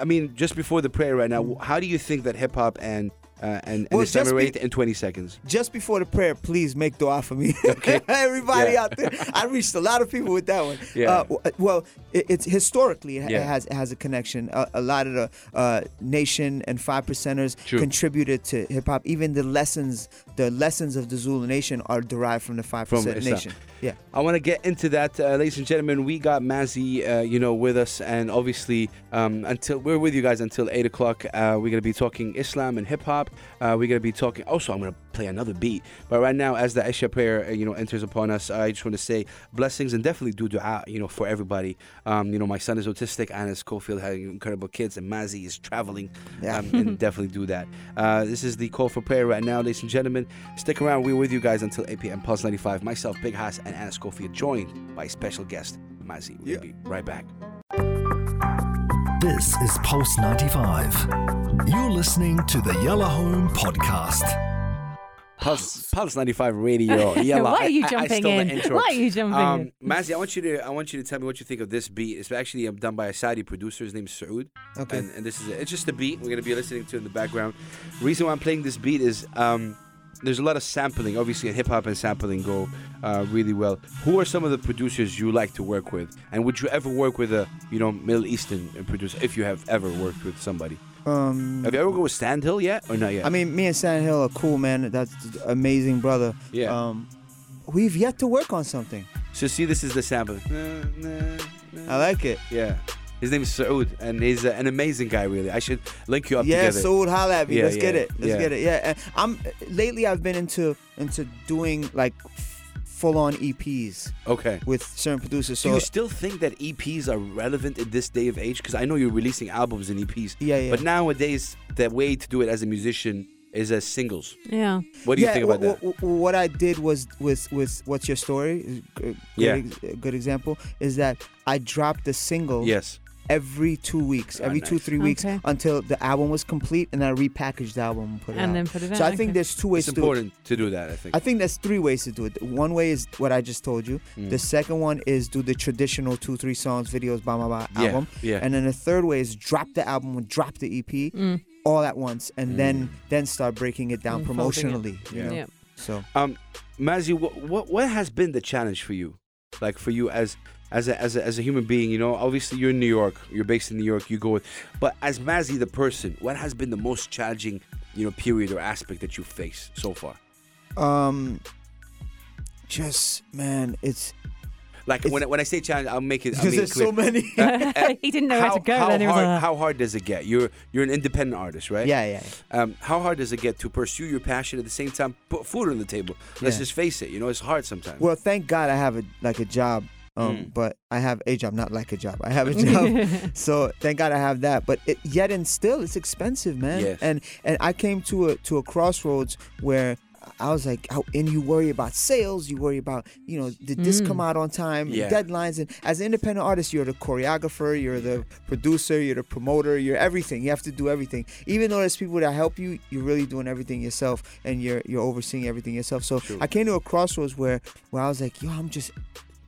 I mean, just before the prayer right now, how do you think that hip hop and uh, and, and Well, be- in 20 seconds? Just before the prayer, please make dua for me. *laughs* *laughs* Everybody Yeah. out there, I reached a lot of people with that one. Yeah. Uh, well, it, it's historically it, Yeah. has it has a connection. A, a lot of the uh, nation and five percenters True. contributed to hip hop. Even the lessons, the lessons of the Zulu nation are derived from the five percent nation. Yeah. I want to get into that, uh, ladies and gentlemen. We got Mazzi, uh, you know, with us, and obviously, um, until we're with you guys until eight o'clock. Uh, we're gonna be talking Islam and hip hop. Uh, we're gonna be talking. Also, I'm gonna play another beat. But right now, as the Isha prayer, uh, you know, enters upon us, I just want to say blessings and definitely do du'a, you know, for everybody. Um, you know, my son is autistic, Anna Schofield having incredible kids, and Mazzi is traveling. Yeah. Um, and *laughs* definitely do that. Uh, this is the call for prayer right now, ladies and gentlemen. Stick around. We're with you guys until 8 p.m. Pulse 95. Myself, Big Hass, and Anna Schofield, joined by special guest Mazzi. We'll Yeah. be right back. This is Pulse 95. You're listening to the Yalla Home Podcast. Pulse, Pulse 95 Radio. *laughs* Yeah, Why are you jumping in? Why are you jumping um, in? Mazzi, I want you to I want you to tell me what you think of this beat. It's actually um, done by a Saudi producer. His name is Saud. Okay. And, and this is it. It's just a beat. We're gonna be listening to in the background. reason why I'm playing this beat is um, there's a lot of sampling. Obviously, hip hop and sampling go uh, really well. Who are some of the producers you like to work with? And would you ever work with a you know Middle Eastern producer if you have ever worked with somebody? Um, Have you ever go with Sandhill yet or not yet? I mean, me and Sandhill are cool, man. That's amazing, brother. Yeah. Um, we've yet to work on something. so see, this is the sample. I like it. Yeah. His name is Saud, and he's uh, an amazing guy. Really, I should link you up yeah, together. so holla at me. Yeah, Let's get it. Let's yeah. get it. Yeah. And I'm lately I've been into into doing like full on EPs okay. with certain producers. Do So you still think that EPs are relevant in this day of age? Because I know you're releasing albums and EPs. Yeah, yeah. But nowadays, the way to do it as a musician is as singles. Yeah. What do you yeah, think about wha- that? wha- wha- what I did was with with what's your story? A uh, good, Yeah. ex- a good example is that I dropped the single Yes. Every two weeks, Ah, every two nice. three weeks Okay. until the album was complete, and I repackaged the album and put it And out. then put it out. so I think there's two ways It's to do it. important to do that, I think. I think there's three ways to do it. One way is what I just told you. Mm. The second one is do the traditional two, three songs, videos, blah, blah, blah Yeah, album. yeah. And then the third way is drop the album and drop the EP Mm. all at once and Mm. then then start breaking it down Unfolding it. promotionally. You Yeah. know? Yeah. So Um, Mazzi, what, what what has been the challenge for you? Like for you as as a, as a as a human being, you know, obviously you're in New York, you're based in New York, you go with, but as Mazzi the person, what has been the most challenging, you know, period or aspect that you face so far? um just man, it's Like It's- when I- when I say challenge, I'll make it. I because mean there's clear. so many. *laughs* *laughs* he didn't know how, where to go. how then hard like, how hard does it get? You're you're an independent artist, right? yeah, yeah. yeah. Um, how hard does it get to pursue your passion at the same time put food on the table? Let's Yeah. just face it. You know, it's hard sometimes. Well, thank God I have a like a job. Um, Mm. but I have a job, not like a job. I have a *laughs* job. so thank God I have that. But it, yet and still, it's expensive, man. Yes. And and I came to a to a crossroads where I was like, oh, and you worry about sales, you worry about, you know, did this Mm. come out on time, Yeah. deadlines, and as an independent artist, you're the choreographer, you're the producer, you're the promoter, you're everything. You have to do everything. Even though there's people that help you, you're really doing everything yourself, and you're you're overseeing everything yourself. So True. I came to a crossroads where where I was like, yo, I'm just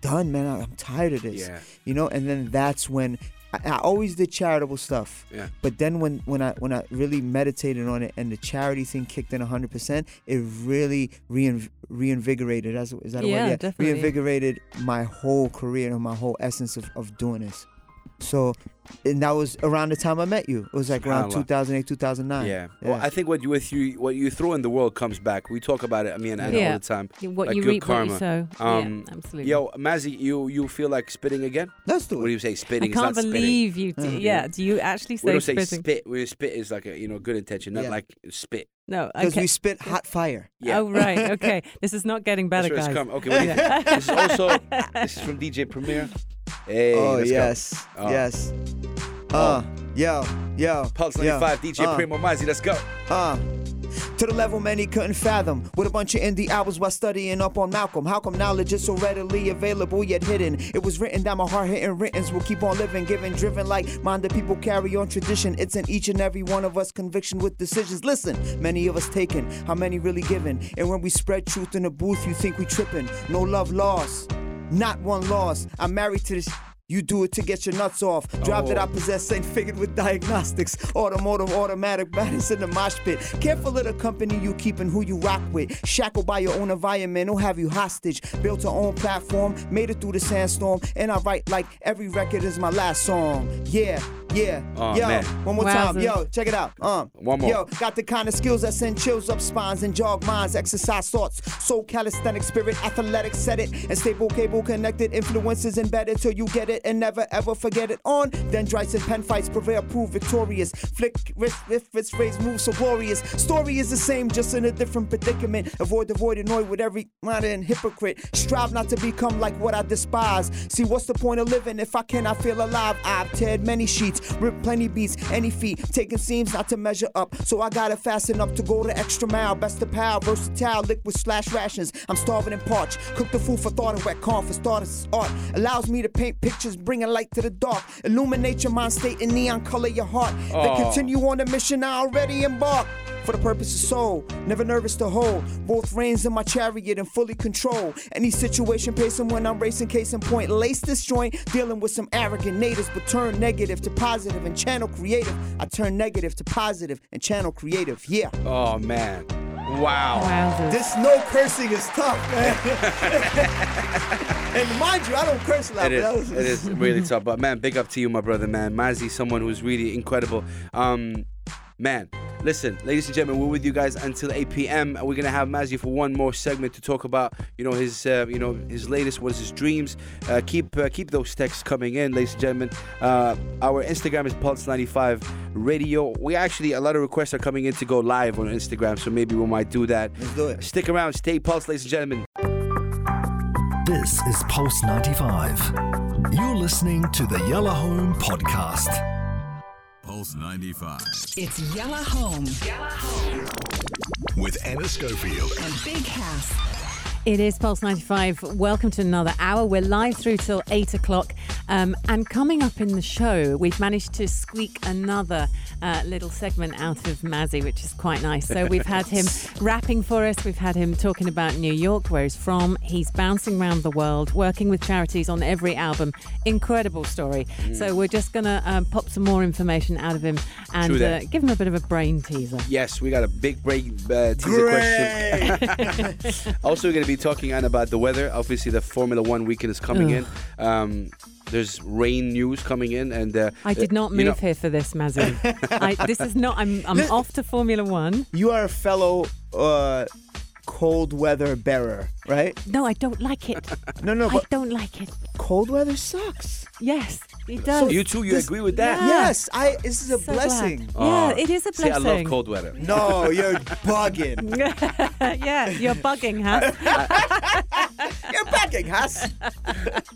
done, man. I- I'm tired of this. Yeah. You know, and then that's when I, I always did charitable stuff. Yeah. But then when when I when I really meditated on it and the charity thing kicked in 100%, it really rein, reinvigorated. Is is that a Yeah, word? definitely. Reinvigorated my whole career and my whole essence of, of doing this. So, and that was around the time I met you. It was like around 2008, 2009. Yeah. Well, I think what you with you what you throw in the world comes back. We talk about it. I mean, I Yeah. all the time. what like you good reap, what you karma. sow. Um, yeah, absolutely. Yo, Mazzi, you you feel like spitting again? Let's do What do you say? Spitting. I can't it's not believe you. D- Uh, yeah. Do you actually Spitting. We say don't say spit. We spit is like a you know good intention, not Yeah. like spit. No. Because Okay. we spit hot fire. Yeah. Oh right. *laughs* Okay. this is not getting better, That's where guys. it's come. Okay, what do you *laughs* think? this is also this is from DJ Premier. *laughs* Hey, oh, yes. Oh. Yes. Uh, yo, yo. Pulse yo, 95, DJ uh. Primo Mazzi, let's go. Uh, to the level many couldn't fathom. With a bunch of indie hours while studying up on Malcolm. How come knowledge is so readily available yet hidden? It was written down my heart hitting writtens will keep on living, given, driven like minded people carry on tradition. It's in each and every one of us conviction with decisions. Listen, many of us taken, how many really given? And when we spread truth in the booth, you think we tripping. No love lost, not one loss. I'm married to this. You do it to get your nuts off. Drive that I possess ain't figured with diagnostics. Automotive, automatic, balance in the mosh pit. Careful of the company you keep and who you rock with. Shackled by your own environment, will have you hostage. Built our own platform, made it through the sandstorm. And I write like every record is my last song. Yeah, yeah, Oh, yo. man. One more time, yo, check it out. Um, One more. Yo, got the kind of skills that send chills up spines and jog minds, exercise thoughts. Soul calisthenic spirit, athletic, set it. And stable cable connected, influences embedded till you get it and never ever forget it. On dendrites and pen fights prevail, prove victorious. Flick wrist if its phrase moves so glorious. Story is the same, just in a different predicament. Avoid the void annoyed with every modern hypocrite. Strive not to become like what I despise. See, what's the point of living if I cannot feel alive? I've teared many sheets, ripped plenty beats, any feet, taking seams not to measure up. So I gotta fasten up to go the extra mile. Best of power, versatile, liquid slash rations. I'm starving and parched. Cook the food for thought and wet corn for starters. Art allows me to paint pictures, bringing light to the dark. Illuminate your mind state and neon color your heart. Then continue on the mission I already embarked. For the purpose of soul, never nervous to hold. Both reins in my chariot and fully control. Any situation pacing when I'm racing, case in point. Lace this joint, dealing with some arrogant natives, but turn negative to positive and channel creative. I turn negative to positive and channel creative. Yeah. Oh man. Wow. Wowzers. This no cursing is tough, man. *laughs* and mind you, I don't curse a lot. It but that is. was- It is *laughs* really tough. But man, big up to you, my brother, man. Mazzi, someone who's really incredible. Um, man, Listen, ladies and gentlemen, we're with you guys until 8 p.m. and We're gonna have Mazzi for one more segment to talk about, you know, his, uh, you know, his latest, what is his dreams. Uh, keep uh, keep those texts coming in, ladies and gentlemen. Uh, our Instagram is Pulse95 Radio. We actually a lot of requests are coming in to go live on Instagram, so maybe we might do that. Let's do it. Stick around, stay Pulse, ladies and gentlemen. This is Pulse 95. You're listening to the Yalla Home Podcast. Pulse 95. It's Yalla Home Yalla Home With Anna Schofield. and Big Hass. It is Pulse 95. Welcome to another hour. We're live through till 8 o'clock. Um, and coming up in the show, we've managed to squeak another uh, little segment out of Mazzi, which is quite nice. So we've had him *laughs* rapping for us. We've had him talking about New York, where he's from. He's bouncing around the world, working with charities on every album. Incredible story. So we're just going to um, pop some more information out of him and uh, give him a bit of a brain teaser. Yes, we got a big brain uh, teaser question. *laughs* *laughs* also, we're going to be talking Anna, about the weather. Obviously, the Formula One weekend is coming in. Um, there's rain news coming in, and uh, I did not uh, move you know- here for this, Mazzi. *laughs* I, this is not. I'm. I'm off to Formula One. You are a fellow uh, cold weather bearer, right? No, I don't like it. *laughs* No, no, I don't like it. cold weather sucks. Yes, it does. You too, you This- agree with that? Yeah. Yes, I. This is a So blessing. glad. Yeah, it is a blessing. See, I love cold weather. No, *laughs* you're bugging. *laughs* yeah, you're bugging, huh? *laughs* You're bugging, Hass.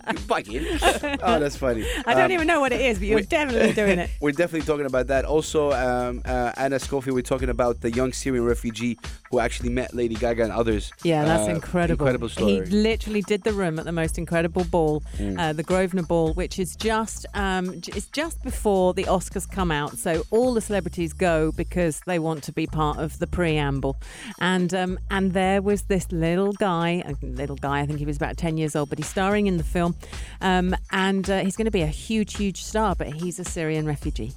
You're bugging. oh, that's funny. I don't Um, even know what it is, but you're we- definitely doing it. We're definitely talking about that. Also, um, uh, Anna Schofield, we're talking about the young Syrian refugee who actually met Lady Gaga and others. Yeah, that's Uh, incredible. Incredible story. Mm. He literally did the room at the most incredible ball, uh, the Grosvenor Ball, which is just um, it's just before the Oscars come out. So all the celebrities go because they want to be part of the preamble, and um, and there was this little guy, a little guy, I think he was about ten years old, but he's starring in the film, um, and uh, he's going to be a huge, huge star. But he's a Syrian refugee.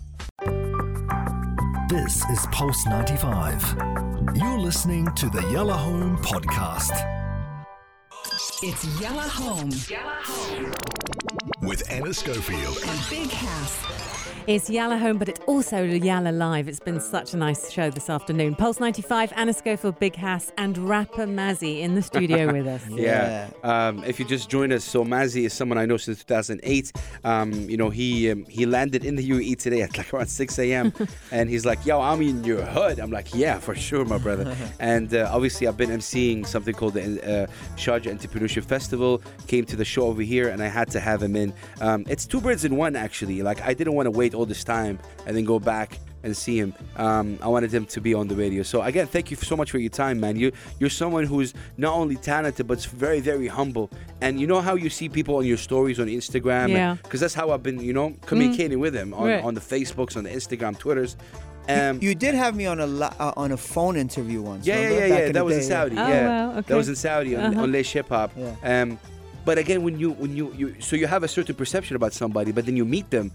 This is Pulse 95. You're listening to the Yalla Home Podcast. It's Yalla Home With Anna Schofield. and Big Hass. It's Yalla Home, but it's also Yalla Live. It's been such a nice show this afternoon. Pulse 95, Anna Schofield, Big Hass, and rapper Mazzi in the studio *laughs* with us. Yeah. Um, if you just join us, so Mazzi is someone I know since 2008. Um, you know, he um, he landed in the UAE today at like around 6 a.m. *laughs* and he's like, "Yo, I'm in your hood." I'm like, "Yeah, for sure, my brother." *laughs* and uh, obviously, I've been emceeing something called the uh, Sharjah Entrepreneurship Festival. Came to the show over here, and I had to have him in. Um, it's two birds in one, actually. Like, I didn't want to wait all this time and then go back and see him. Um, I wanted him to be on the radio. So again, thank you so much for your time, man. You you're someone who's not only talented but very very humble. And you know how you see people on your stories on Instagram. Yeah. Because that's how I've been, you know, communicating with him on, Right. on the Facebooks, on the Instagram, Twitters. Um, You did have me on a li- uh, on a phone interview once. yeah, yeah, yeah, yeah. That the was in day, Saudi. Oh, yeah, wow, that was in Saudi on, Uh-huh. on Leish Hip Hop. Yeah. Um, but again, when you when you, you so you have a certain perception about somebody, but then you meet them,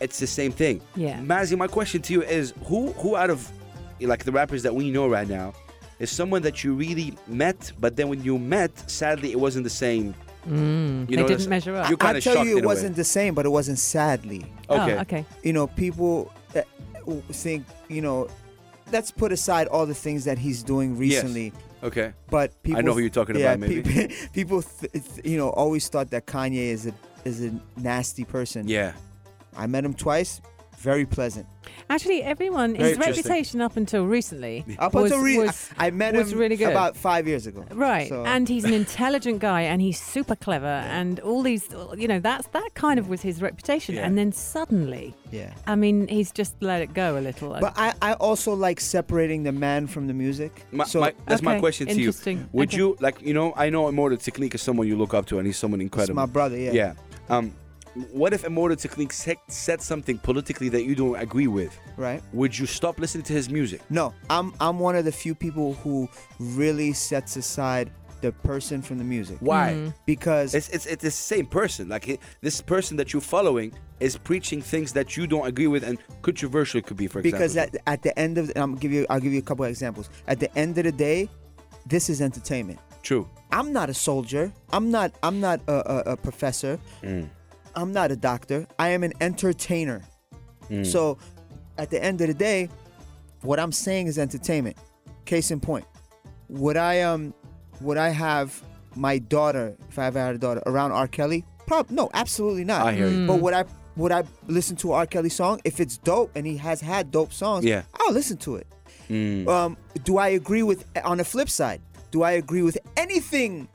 it's the same thing. Yeah. Mazzi, my question to you is who who out of like the rappers that we know right now is someone that you really met, but then when you met, sadly it wasn't the same. Mm, You they know, didn't measure up. you I kind tell you, it wasn't the same, but it wasn't sadly. Okay. Oh, okay. You know, people uh, think, you know, let's put aside all the things that he's doing recently. Okay. But people, I know who you're talking yeah, about, maybe. pe- *laughs* people, th- th- you know, always thought that Kanye is a is a nasty person. Yeah. I met him twice. Very pleasant. Actually, everyone, Very his interesting. reputation up until recently Up was, until re- was- I met was him really good. about five years ago. Right, So- and he's an intelligent guy, and he's super clever, and all these, you know, that's that kind of was his reputation. Yeah. And then suddenly, yeah. I mean, he's just let it go a little. But I, I also like separating the man from the music. My, so my, that's my question to you. Would Okay. you like you know I know Immortal Technique is someone you look up to and he's someone it's incredible. my brother. Yeah. Yeah. Um, what if Immortal Technique said, said something politically that you don't agree with? Right. Would you stop listening to his music? No, I'm I'm one of the few people who really sets aside the person from the music. Why? Mm-hmm. Because It's, it's it's the same person. Like he, this person that you're following is preaching things that you don't agree with and controversial it could be for because example. at, at the end of I'm give you I'll give you a couple of examples. At the end of the day, this is entertainment. True. I'm not a soldier. I'm not I'm not a, a, a professor. Mm. I'm not a doctor. I am an entertainer. Mm. So at the end of the day, what I'm saying is entertainment. Case in point, would I um would I have my daughter if I ever had a daughter around R. Kelly? Prob no, absolutely not. I hear you. But would I would I listen to R. Kelly song if it's dope and he has had dope songs? Yeah. I'll listen to it. Mm. Um, do I agree with on the flip side? Do I agree with anything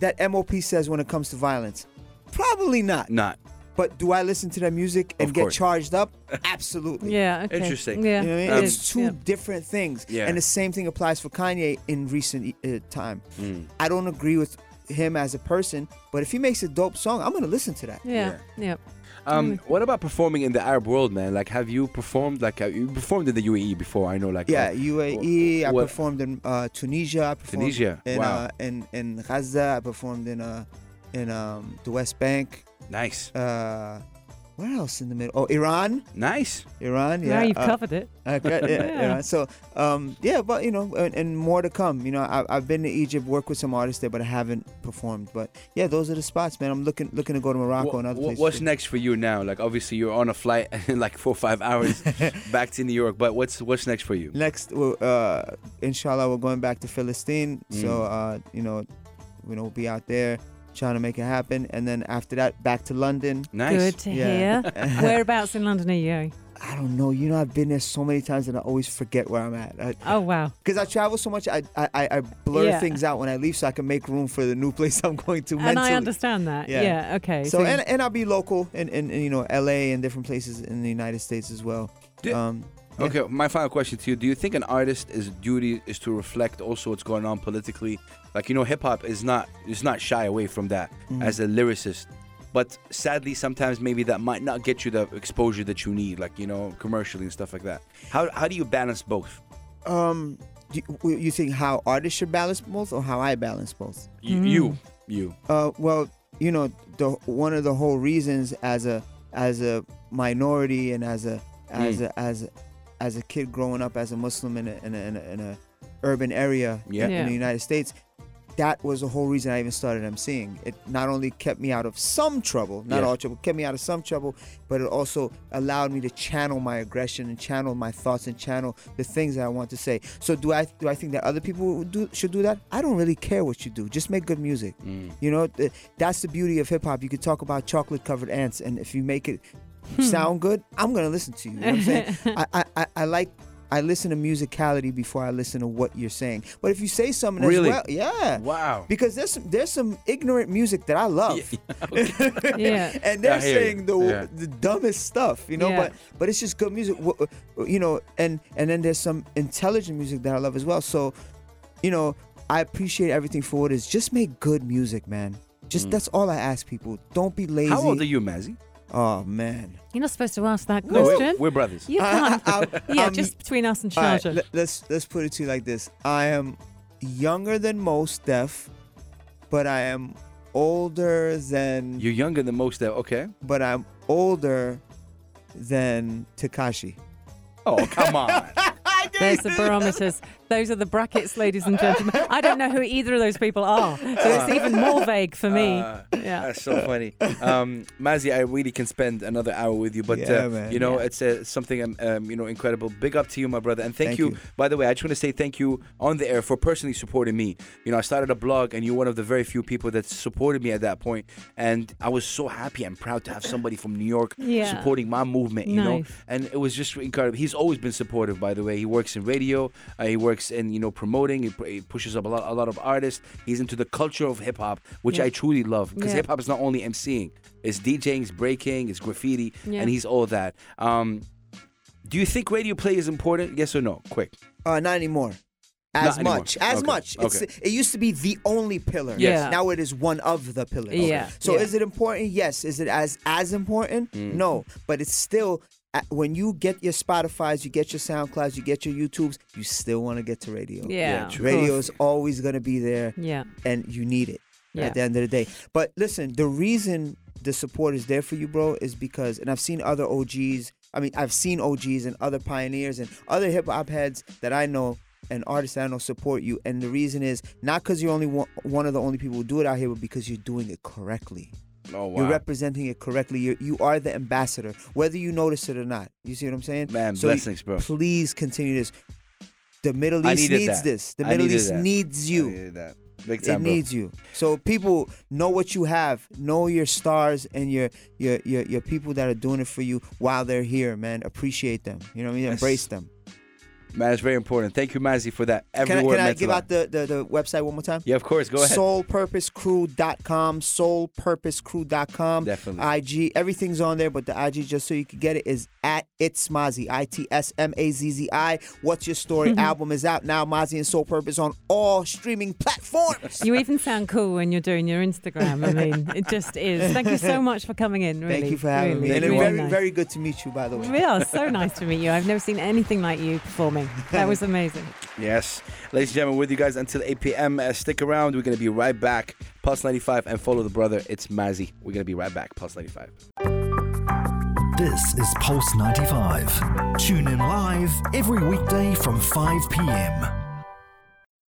that MOP says when it comes to violence? Probably not. Not. But do I listen to their music and Of get course. charged up? Absolutely. Yeah. Okay. Interesting. Yeah. You know what I mean? it it's two yeah. different things. Yeah. And the same thing applies for Kanye in recent uh, time. Mm. I don't agree with him as a person, but if he makes a dope song, I'm going to listen to that. Yeah. Yeah. Um, what about performing in the Arab world, man? Like, have you performed? Like, uh, you performed in the UAE before? I know, like, Yeah, uh, UAE. I what- performed in uh, Tunisia. I performed Tunisia, In, wow. uh, in in Gaza. I performed in uh, in um, the West Bank. nice, Uh, where else in the middle? Oh, Iran. nice. Iran. Yeah. Now you've uh, covered it. I got- yeah, *laughs* Yeah. Iran. So, um, yeah, but you know, and, and more to come. You know, I, I've been to Egypt, worked with some artists there, but I haven't performed. But yeah, those are the spots, man. I'm looking looking to go to Morocco Wha- and other places. what's too. next for you now? Like, obviously, you're on a flight *laughs* in like four or five hours *laughs* back to New York. But what's what's next for you? Next, well, uh, inshallah, we're going back to Philistine. Mm. So, uh, you know, you know, we'll be out there trying to make it happen. And then after that, back to London. Nice. Good to Yeah. hear. *laughs* Whereabouts in London are you? I don't know. You know, I've been there so many times and I always forget where I'm at. I, Oh wow. Because I travel so much, I, I I I blur Yeah. things out when I leave so I can make room for the new *laughs* place I'm going to And mentally. I understand that. Yeah. Yeah. okay. So and, and I'll be local in, in, in you know LA and different places in the United States as well. Do- Um, yeah. Okay, my final question to you: Do you think an artist's duty is to reflect also what's going on politically? Like you know, hip hop is not is not shy away from that Mhm. as a lyricist, but sadly, sometimes maybe that might not get you the exposure that you need, like you know, commercially and stuff like that. How how do you balance both? Um, do you, you think how artists should balance both, or how I balance both? You, Mm. you, you. Uh, well, you know, the one of the whole reasons as a as a minority and as a as Mm. a as a, as a kid growing up as a Muslim in a in a, in a, in a urban area Yeah. in the United States. That was the whole reason I even started emceeing. It not only kept me out of some trouble, not Yeah. all trouble, kept me out of some trouble, but it also allowed me to channel my aggression and channel my thoughts and channel the things that I want to say. So do I do I think that other people do, should do that? I don't really care what you do. Just make good music. Mm. You know, that's the beauty of hip hop. You could talk about chocolate covered ants, and if you make it Hmm. sound good, I'm gonna listen to you. You know what I'm saying? *laughs* I, I, I, I like. I listen to musicality before I listen to what you're saying. But if you say something Really? as well, yeah, Wow. because there's some, there's some ignorant music that I love, Yeah. *laughs* and they're I hear you. saying the Yeah. the dumbest stuff, you know. Yeah. But but it's just good music, you know. And and then there's some intelligent music that I love as well. So, you know, I appreciate everything for what it is. Just make good music, man. Just that's all I ask people. Don't be lazy. Mm. How old are you, Mazzi? Oh man. You're not supposed to ask that No, question. we're, we're brothers. you can't. I- *laughs* yeah, I'm- just between us and All right, Sharjah. let, let's let's put it to you like this. I am younger than Mos Def, but I am older than You're younger than most. Of, okay. but I'm older than Tekashi. Oh, come on. *laughs* There's the barometers. Those are the brackets, ladies and gentlemen. I don't know who either of those people are, so it's even more vague for me. Uh, yeah. That's so funny. Um, Mazzi, I really can spend another hour with you, but Yeah, uh, you know, Yeah. it's uh, something um, um, you know incredible. Big up to you, my brother, and thank, Thank you. you. By the way, I just want to say thank you on the air for personally supporting me. You know, I started a blog, and you're one of the very few people that supported me at that point, and I was so happy and proud to have somebody from New York Yeah. supporting my movement. You know, and it was just incredible. He's always been supportive, by the way. He works in radio. Uh, he works in you know promoting. He, he pushes up a lot, a lot of artists. He's into the culture of hip hop, which Yeah. I truly love because Yeah. hip hop is not only MCing, it's DJing, it's breaking, it's graffiti, Yeah. and he's all that. Um, do you think radio play is important? Yes or no? Quick. Uh, not anymore. As Not anymore. much, as Okay, much. It's, okay. It used to be the only pillar. Yes. Yeah. Now it is one of the pillars. Yeah, So yeah. is it important? Yes. Is it as as important? Mm. No. But it's still when you get your Spotify's, you get your SoundClouds, you get your YouTubes, you still want to get to radio. Yeah. of Radio is always going to be there, Yeah. and you need it Yeah. at the end of the day. But listen, the reason the support is there for you, bro, is because, and I've seen other OGs. I mean, I've seen OGs and other pioneers and other hip hop heads that I know and artists that I know support you. And the reason is not because you're only one, one of the only people who do it out here, but because you're doing it correctly. Oh, You're representing it correctly. You're, you are the ambassador, whether you notice it or not. You see what I'm saying? Man, So blessings, bro. Please continue this. The Middle East needs that. this. The Middle East that. needs I you. that. It bro. needs you. So people know what you have. Know your stars and your your your your people that are doing it for you while they're here, man. Appreciate them. You know what I mean? Yes. Embrace them. Man, it's very important. Thank you, Mazzi, for that. Every Can I, word can I give out the, the, the website one more time? Yeah, of course. Go ahead. Soulpurposecrew.com, soulpurposecrew.com. Definitely. IG, everything's on there, but the IG, just so you can get it, is at It's Mazzi, I T S M A Z Z I. What's Your Story *laughs* album is out now, Mazzi and Soul Purpose on all streaming platforms. You even sound cool when you're doing your Instagram. I mean, *laughs* it just is. Thank you so much for coming in. Really, Thank you for having really, me. And really very, nice. very good to meet you, by the way. We are so nice to meet you. I've never seen anything like you performing. That was amazing. *laughs* Yes. Ladies and gentlemen, with you guys until 8 p.m. Uh, stick around. We're going to be right back. Pulse 95 and follow the brother. It's Mazzi. We're going to be right back. Pulse 95. This is Pulse 95. Tune in live every weekday from 5 p.m.